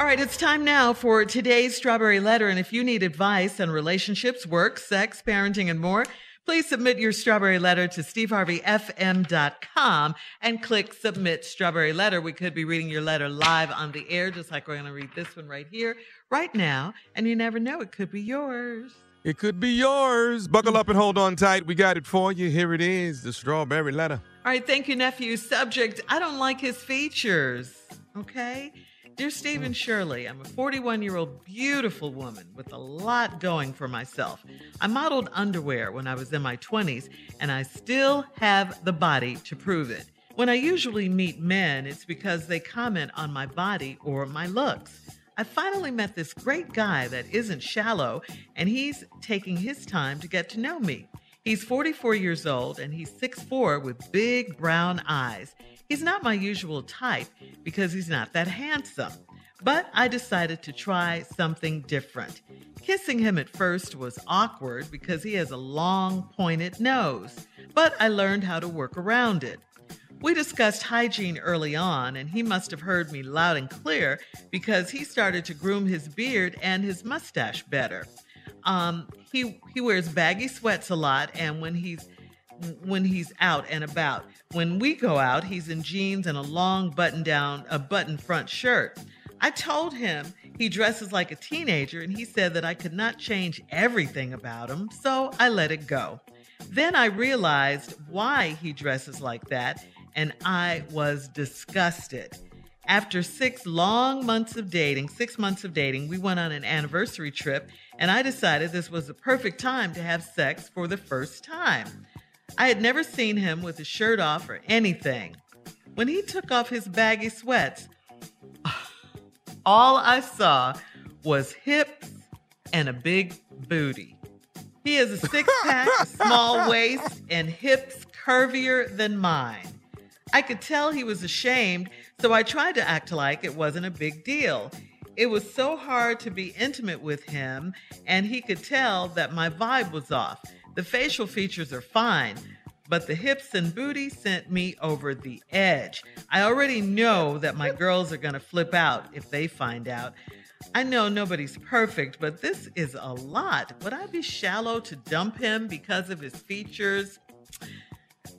All right, it's time now for today's Strawberry Letter. And if you need advice on relationships, work, sex, parenting, and more, please submit your Strawberry Letter to steveharveyfm.com and click Submit Strawberry Letter. We could be reading your letter live on the air, just like we're going to read this one right here, right now. And you never know, it could be yours. It could be yours. Buckle up and hold on tight. We got it for you. Here it is the Strawberry Letter. All right, thank you, nephew. Subject I don't like his features. Okay. Dear Stephen Shirley, I'm a 41 year old beautiful woman with a lot going for myself. I modeled underwear when I was in my 20s, and I still have the body to prove it. When I usually meet men, it's because they comment on my body or my looks. I finally met this great guy that isn't shallow, and he's taking his time to get to know me. He's 44 years old and he's 6'4 with big brown eyes. He's not my usual type because he's not that handsome. But I decided to try something different. Kissing him at first was awkward because he has a long, pointed nose, but I learned how to work around it. We discussed hygiene early on, and he must have heard me loud and clear because he started to groom his beard and his mustache better. Um, he he wears baggy sweats a lot, and when he's when he's out and about. When we go out, he's in jeans and a long button down, a button front shirt. I told him he dresses like a teenager, and he said that I could not change everything about him, so I let it go. Then I realized why he dresses like that, and I was disgusted. After six long months of dating, six months of dating, we went on an anniversary trip, and I decided this was the perfect time to have sex for the first time. I had never seen him with his shirt off or anything. When he took off his baggy sweats, all I saw was hips and a big booty. He has a six pack, small waist, and hips curvier than mine. I could tell he was ashamed, so I tried to act like it wasn't a big deal. It was so hard to be intimate with him, and he could tell that my vibe was off. The facial features are fine, but the hips and booty sent me over the edge. I already know that my girls are going to flip out if they find out. I know nobody's perfect, but this is a lot. Would I be shallow to dump him because of his features?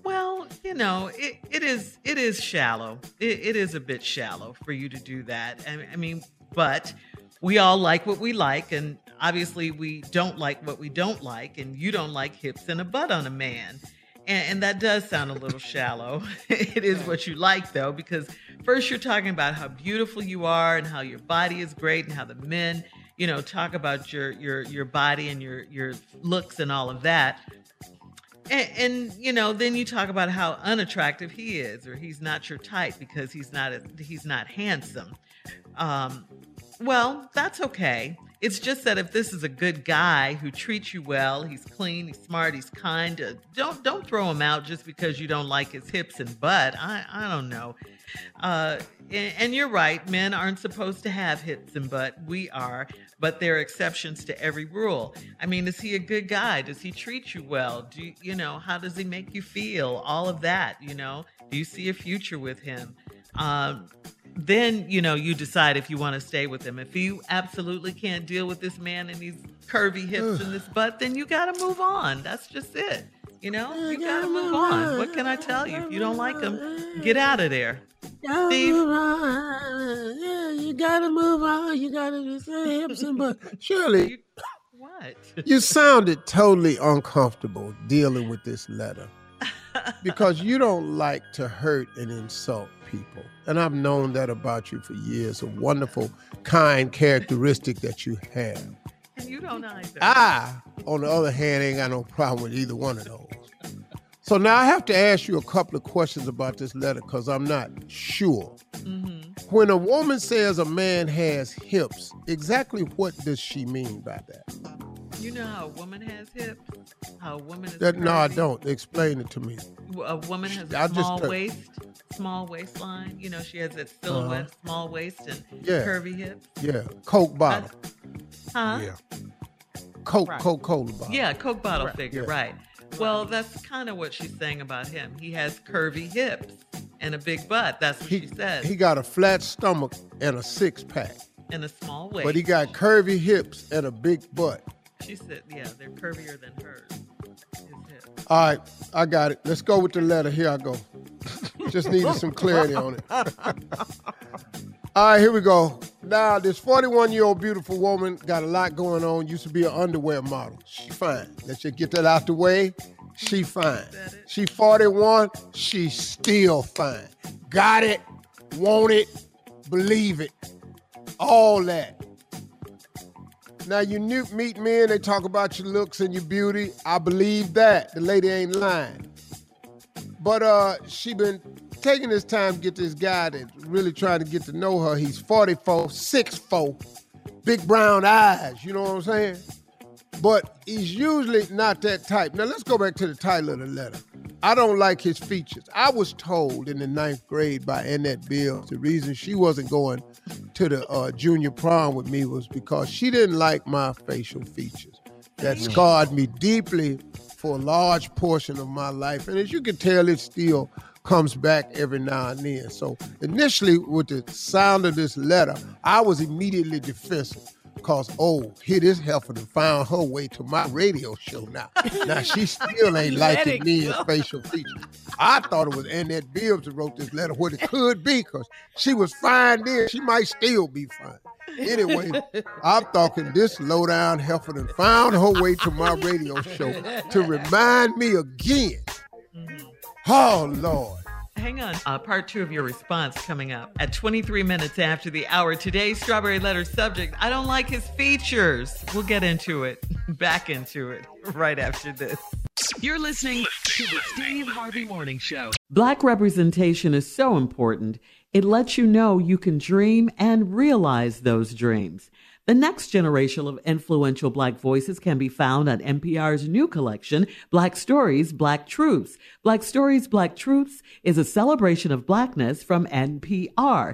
Well, you know, it, it is it is shallow. It, it is a bit shallow for you to do that. I, I mean, but we all like what we like, and obviously we don't like what we don't like, and you don't like hips and a butt on a man. And, and that does sound a little shallow. it is what you like, though, because first you're talking about how beautiful you are and how your body is great and how the men, you know, talk about your your your body and your your looks and all of that. And, and, you know, then you talk about how unattractive he is, or he's not your type because he's not a, he's not handsome. Um, well, that's okay. It's just that if this is a good guy who treats you well, he's clean, he's smart, he's kind. Uh, don't don't throw him out just because you don't like his hips and butt. I I don't know. Uh, and, and you're right. Men aren't supposed to have hips and butt. We are, but there are exceptions to every rule. I mean, is he a good guy? Does he treat you well? Do you, you know how does he make you feel? All of that. You know, do you see a future with him? Um, then you know you decide if you want to stay with him. If you absolutely can't deal with this man and these curvy hips and this butt, then you got to move on. That's just it. You know, you got to move on. What can I tell you? If you don't like him, get out of there. Steve? Yeah, you gotta move on. You gotta say hips and butt. Shirley, what? you sounded totally uncomfortable dealing with this letter because you don't like to hurt and insult people. And I've known that about you for years, a wonderful, kind characteristic that you have. And you don't either. I, on the other hand, ain't got no problem with either one of those. So now I have to ask you a couple of questions about this letter because I'm not sure. Mm-hmm. When a woman says a man has hips, exactly what does she mean by that? You know how a woman has hips? How a woman is That no, I don't. Explain it to me. A woman has a I small took- waist, small waistline. You know, she has that silhouette, small waist and Uh-huh. Yeah. curvy hips. Yeah, Coke bottle. Huh? Yeah, Coke, Right. Coca Cola bottle. Yeah, Coke bottle figure, Yeah. right. Well, that's kind of what she's saying about him. He has curvy hips and a big butt. That's what he she says. he got a flat stomach and a six pack, and a small waist. but he got curvy hips and a big butt. She said, yeah, they're curvier than hers. All right, I got it. Let's go with the letter. Here I go. Just needed some clarity on it. All right, here we go. Now, this 41 year old beautiful woman got a lot going on. Used to be an underwear model. She fine. Let's just get that out the way. She fine. She 41. She still fine. Got it. Want it. Believe it. All that. Now you knew, meet men, they talk about your looks and your beauty. I believe that. The lady ain't lying. But uh she been taking this time to get this guy that's really trying to get to know her. He's 44, 6'4, big brown eyes, you know what I'm saying? But he's usually not that type. Now let's go back to the title of the letter. I don't like his features. I was told in the ninth grade by Annette Bill the reason she wasn't going to the uh, junior prom with me was because she didn't like my facial features. That scarred me deeply for a large portion of my life. And as you can tell, it still comes back every now and then. So initially, with the sound of this letter, I was immediately defensive. Cause oh, here this heifer done found her way to my radio show now. Now she still ain't liking me and facial features. I thought it was Annette Bibbs that wrote this letter, what it could be, cause she was fine then. She might still be fine. Anyway, I'm talking this low down heifer done found her way to my radio show to remind me again. Oh Lord. Hang on. Uh, part two of your response coming up at 23 minutes after the hour. Today's Strawberry Letter subject I don't like his features. We'll get into it, back into it, right after this. You're listening to the Steve Harvey Morning Show. Black representation is so important. It lets you know you can dream and realize those dreams. The next generation of influential Black voices can be found on NPR's new collection, Black Stories, Black Truths. Black Stories, Black Truths is a celebration of Blackness from NPR.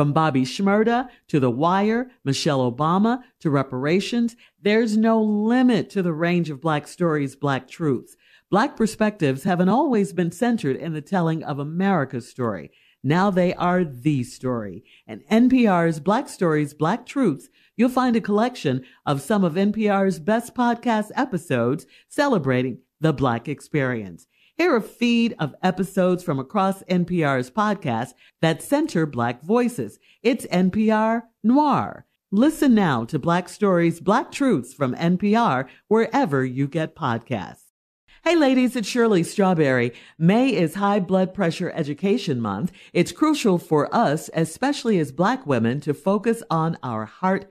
From Bobby Shmurda to The Wire, Michelle Obama to reparations, there's no limit to the range of Black stories, Black truths. Black perspectives haven't always been centered in the telling of America's story. Now they are the story. In NPR's Black Stories, Black Truths, you'll find a collection of some of NPR's best podcast episodes celebrating the Black experience. Hear a feed of episodes from across NPR's podcasts that center Black voices. It's NPR Noir. Listen now to Black Stories, Black Truths from NPR wherever you get podcasts. Hey ladies, it's Shirley Strawberry. May is High Blood Pressure Education Month. It's crucial for us, especially as black women, to focus on our heart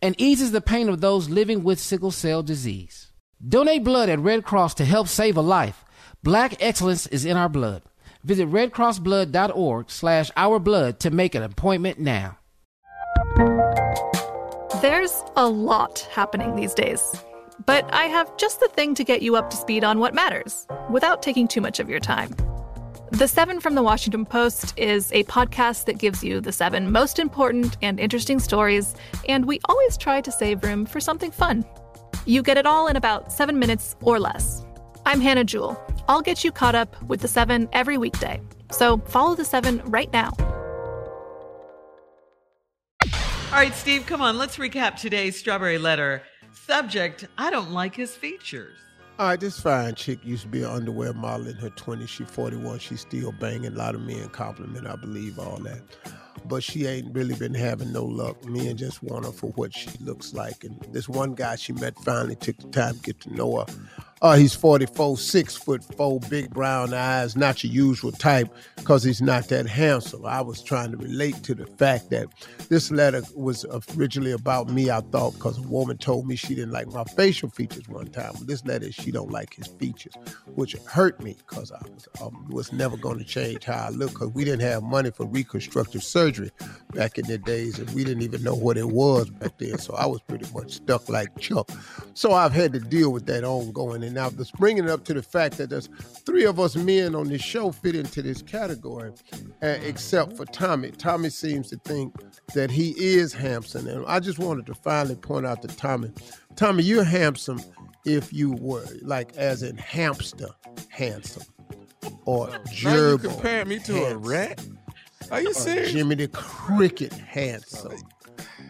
and eases the pain of those living with sickle cell disease. Donate blood at Red Cross to help save a life. Black excellence is in our blood. Visit redcrossblood.org slash ourblood to make an appointment now. There's a lot happening these days. But I have just the thing to get you up to speed on what matters without taking too much of your time. The Seven from the Washington Post is a podcast that gives you the seven most important and interesting stories, and we always try to save room for something fun. You get it all in about seven minutes or less. I'm Hannah Jewell. I'll get you caught up with the seven every weekday. So follow the seven right now. All right, Steve, come on. Let's recap today's Strawberry Letter. Subject I don't like his features. All right, this fine chick used to be an underwear model in her 20s. She 41. She's still banging. A lot of men compliment, I believe, all that. But she ain't really been having no luck. Men just want her for what she looks like. And this one guy she met finally took the time to get to know her. Uh, he's 44, six foot four, big brown eyes, not your usual type because he's not that handsome. I was trying to relate to the fact that this letter was originally about me, I thought, because a woman told me she didn't like my facial features one time. This letter, she don't like his features, which hurt me because I was, um, was never going to change how I look because we didn't have money for reconstructive surgery back in the days and we didn't even know what it was back then. So I was pretty much stuck like Chuck. So I've had to deal with that ongoing. And now just bringing it up to the fact that there's three of us men on this show fit into this category, uh, except for Tommy. Tommy seems to think that he is handsome. And I just wanted to finally point out to Tommy Tommy, you're handsome if you were like as in hamster handsome or gerbil. Now you compare me to a rat? Are you serious? Jimmy the Cricket handsome.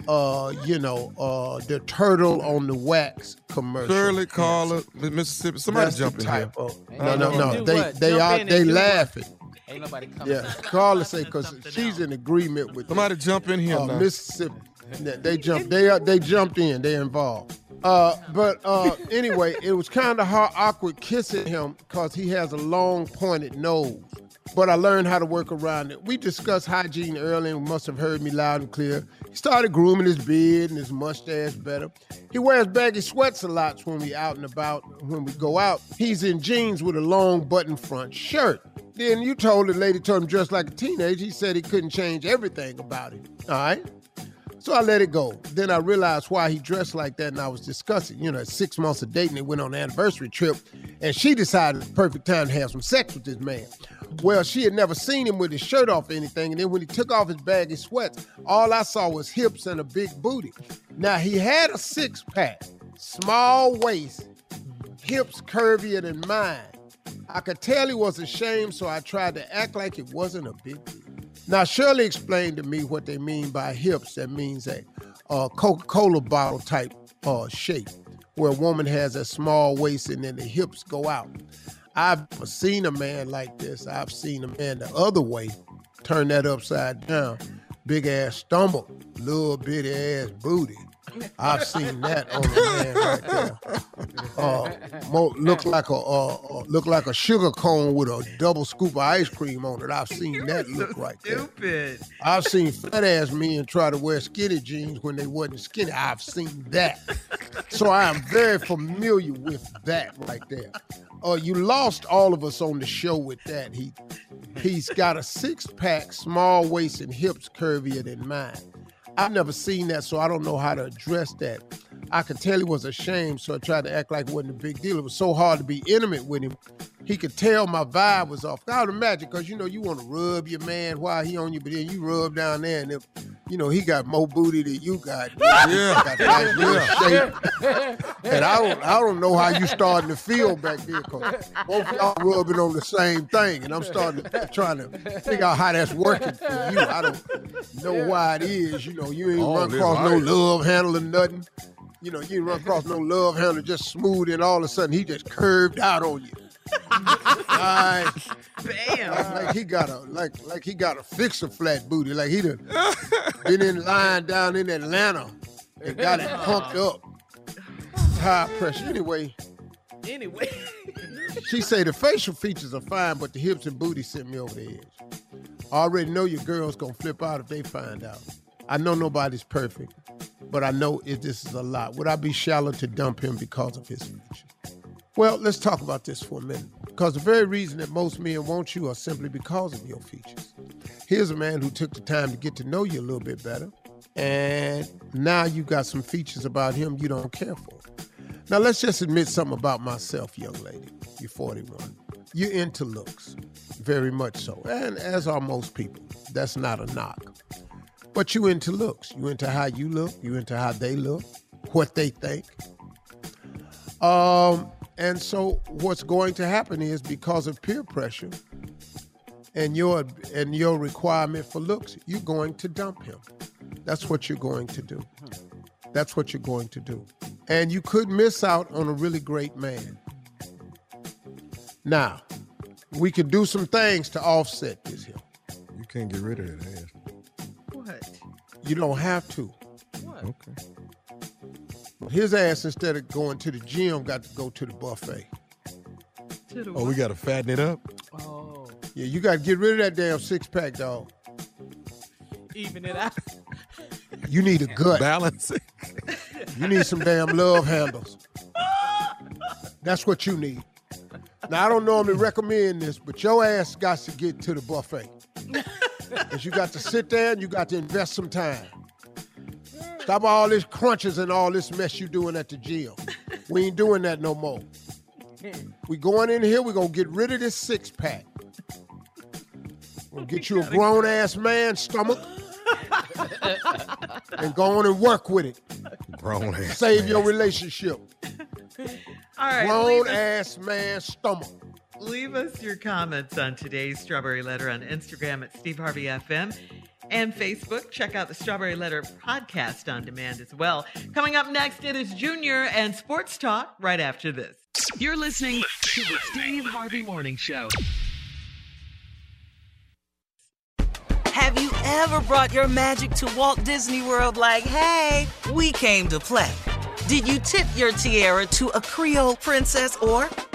Uh, you know, uh, the turtle on the wax commercial. Curly collar, Mississippi. Somebody That's jump the in here. of- No, no, no. They what? they Jump are they do what? laughing. Ain't nobody coming. Yeah, Carla say because she's in agreement with Somebody jump in here uh. Mississippi. They, they jumped. They uh, they jumped in. They involved. Uh, but uh, anyway, it was kind of hard, awkward kissing him because he has a long pointed nose. But I learned how to work around it. We discussed hygiene earlier and must have heard me loud and clear. He started grooming his beard and his mustache better. He wears baggy sweats a lot when we out and about. When we go out, he's in jeans with a long button front shirt. Then you told the lady told him dressed like a teenager. He said he couldn't change everything about him. All right. So I let it go. Then I realized why he dressed like that, and I was discussing. You know, six months of dating, they went on an anniversary trip, and she decided the perfect time to have some sex with this man. Well, she had never seen him with his shirt off or anything, and then when he took off his baggy sweats, all I saw was hips and a big booty. Now he had a six pack, small waist, hips curvier than mine. I could tell he was ashamed, so I tried to act like it wasn't a big deal. Now, Shirley explained to me what they mean by hips. That means a Coca Cola bottle type uh, shape, where a woman has a small waist and then the hips go out. I've seen a man like this. I've seen a man the other way, turn that upside down, big ass stomach, little bitty ass booty. I've seen that on a man right there. Uh, mo- look like a uh, uh, look like a sugar cone with a double scoop of ice cream on it. I've seen that look right there. Stupid. I've seen fat ass men try to wear skinny jeans when they wasn't skinny. I've seen that. So I am very familiar with that right there. Uh, you lost all of us on the show with that. He he's got a six pack, small waist and hips curvier than mine. I've never seen that, so I don't know how to address that. I could tell he was ashamed, so I tried to act like it wasn't a big deal. It was so hard to be intimate with him. He could tell my vibe was off. I would imagine, because you know, you want to rub your man while he on you, but then you rub down there, and if you know he got more booty than you got, Yeah. got little shape. And I don't, I don't know how you starting to feel back there, cause both y'all rubbing on the same thing, and I'm starting to trying to figure out how that's working for you. I don't know why it is. You know, you ain't All run across no love handle or nothing. You know, you run across no love handle just smooth, and all of a sudden he just curved out on you. Right. Bam. Like he got a like like he got a Fix-a-Flat booty. Like he done been in line down in Atlanta and got it pumped up. High pressure. Anyway, Anyway. she say the facial features are fine, but the hips and booty sent me over the edge. I already know your girl's gonna flip out if they find out. I know nobody's perfect, but I know this is a lot. Would I be shallow to dump him because of his features? Well, let's talk about this for a minute. Because the very reason that most men want you are simply because of your features. Here's a man who took the time to get to know you a little bit better, and now you've got some features about him you don't care for. Now, let's just admit something about myself, young lady. You're 41. You're into looks, very much so, and as are most people. That's not a knock. But you into looks. You into how you look. You into how they look, what they think. Um, and so what's going to happen is because of peer pressure and your and your requirement for looks, you're going to dump him. That's what you're going to do. That's what you're going to do. And you could miss out on a really great man. Now, we could do some things to offset this here. You can't get rid of that ass. What? You don't have to. What? Okay. But his ass, instead of going to the gym, got to go to the buffet. To the Oh, we got to fatten it up? Oh, Yeah, you got to get rid of that damn six pack, dog. even it out. You need a gut. Balance it. You need some damn love handles. That's what you need. Now I don't normally recommend this, but your ass got to get to the buffet. Cause you got to sit there and you got to invest some time. Stop all this crunches and all this mess you doing at the gym. We ain't doing that no more. We going in here, we gonna get rid of this six pack. We'll get you a grown ass man stomach and go on and work with it. Grown ass. Save man. your relationship. All right. Grown ass man stomach. Leave us your comments on today's Strawberry Letter on Instagram at Steve Harvey FM and Facebook. Check out the Strawberry Letter podcast on demand as well. Coming up next, it is Junior and Sports Talk right after this. You're listening to the Steve Harvey Morning Show. Have you ever brought your magic to Walt Disney World like, hey, we came to play? Did you tip your tiara to a Creole princess or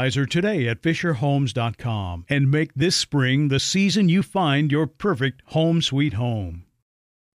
advisor today at FisherHomes.com and make this spring the season you find your perfect home sweet home.